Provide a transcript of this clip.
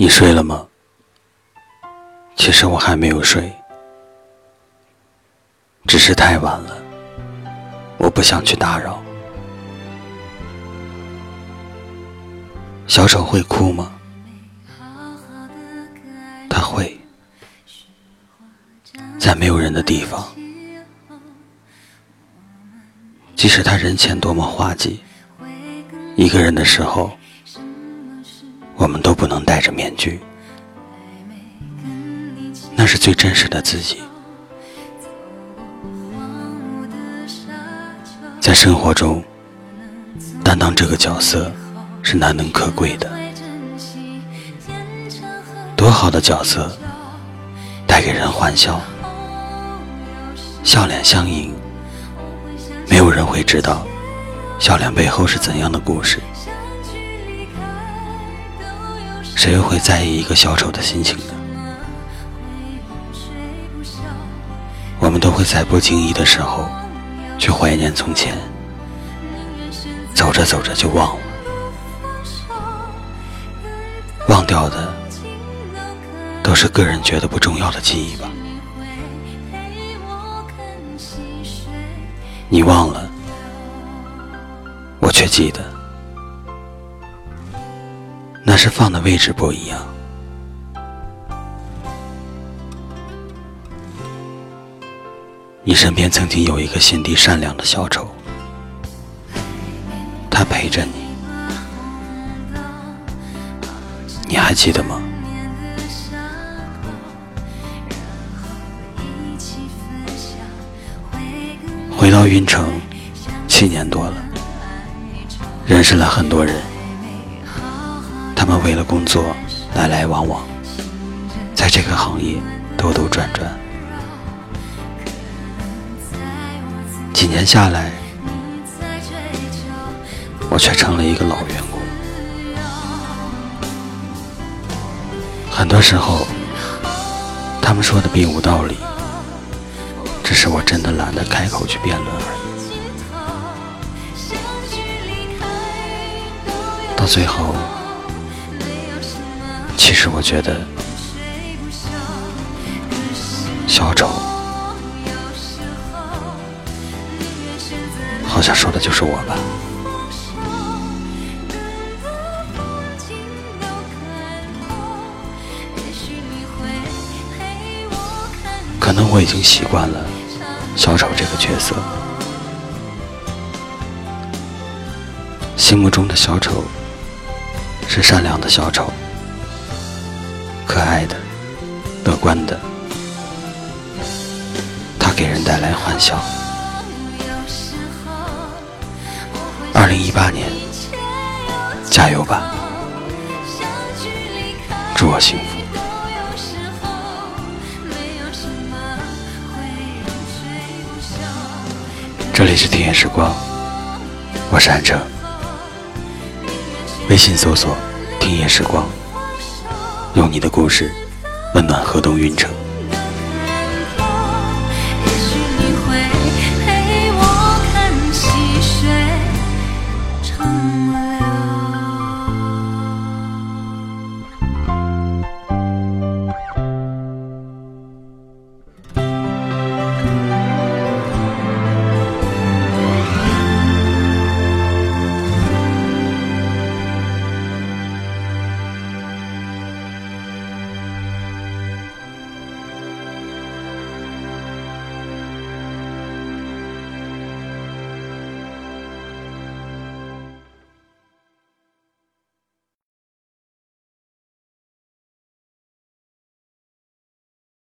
你睡了吗？其实我还没有睡，只是太晚了，我不想去打扰。小丑会哭吗？他会，在没有人的地方，即使他人前多么滑稽，一个人的时候。戴着面具，那是最真实的自己。在生活中，担当这个角色是难能可贵的。多好的角色，带给人欢笑，笑脸相迎。没有人会知道，笑脸背后是怎样的故事。谁又会在意一个小丑的心情呢？我们都会在不经意的时候去怀念从前，走着走着就忘了，忘掉的都是个人觉得不重要的记忆吧。你忘了，我却记得。是放的位置不一样。你身边曾经有一个心地善良的小丑，他陪着你，你还记得吗？回到云城，七年多了，认识了很多人。们为了工作来来往往，在这个行业兜兜转转，几年下来，我却成了一个老员工。很多时候，他们说的并无道理，只是我真的懒得开口去辩论而已。到最后。其实我觉得，小丑好像说的就是我吧。可能我已经习惯了小丑这个角色，心目中的小丑是善良的小丑。可爱的，乐观的，他给人带来欢笑。二零一八年，加油吧！祝我幸福。这里是听夜时光，我是安哲。微信搜索“听夜时光”。用你的故事温暖河东运城。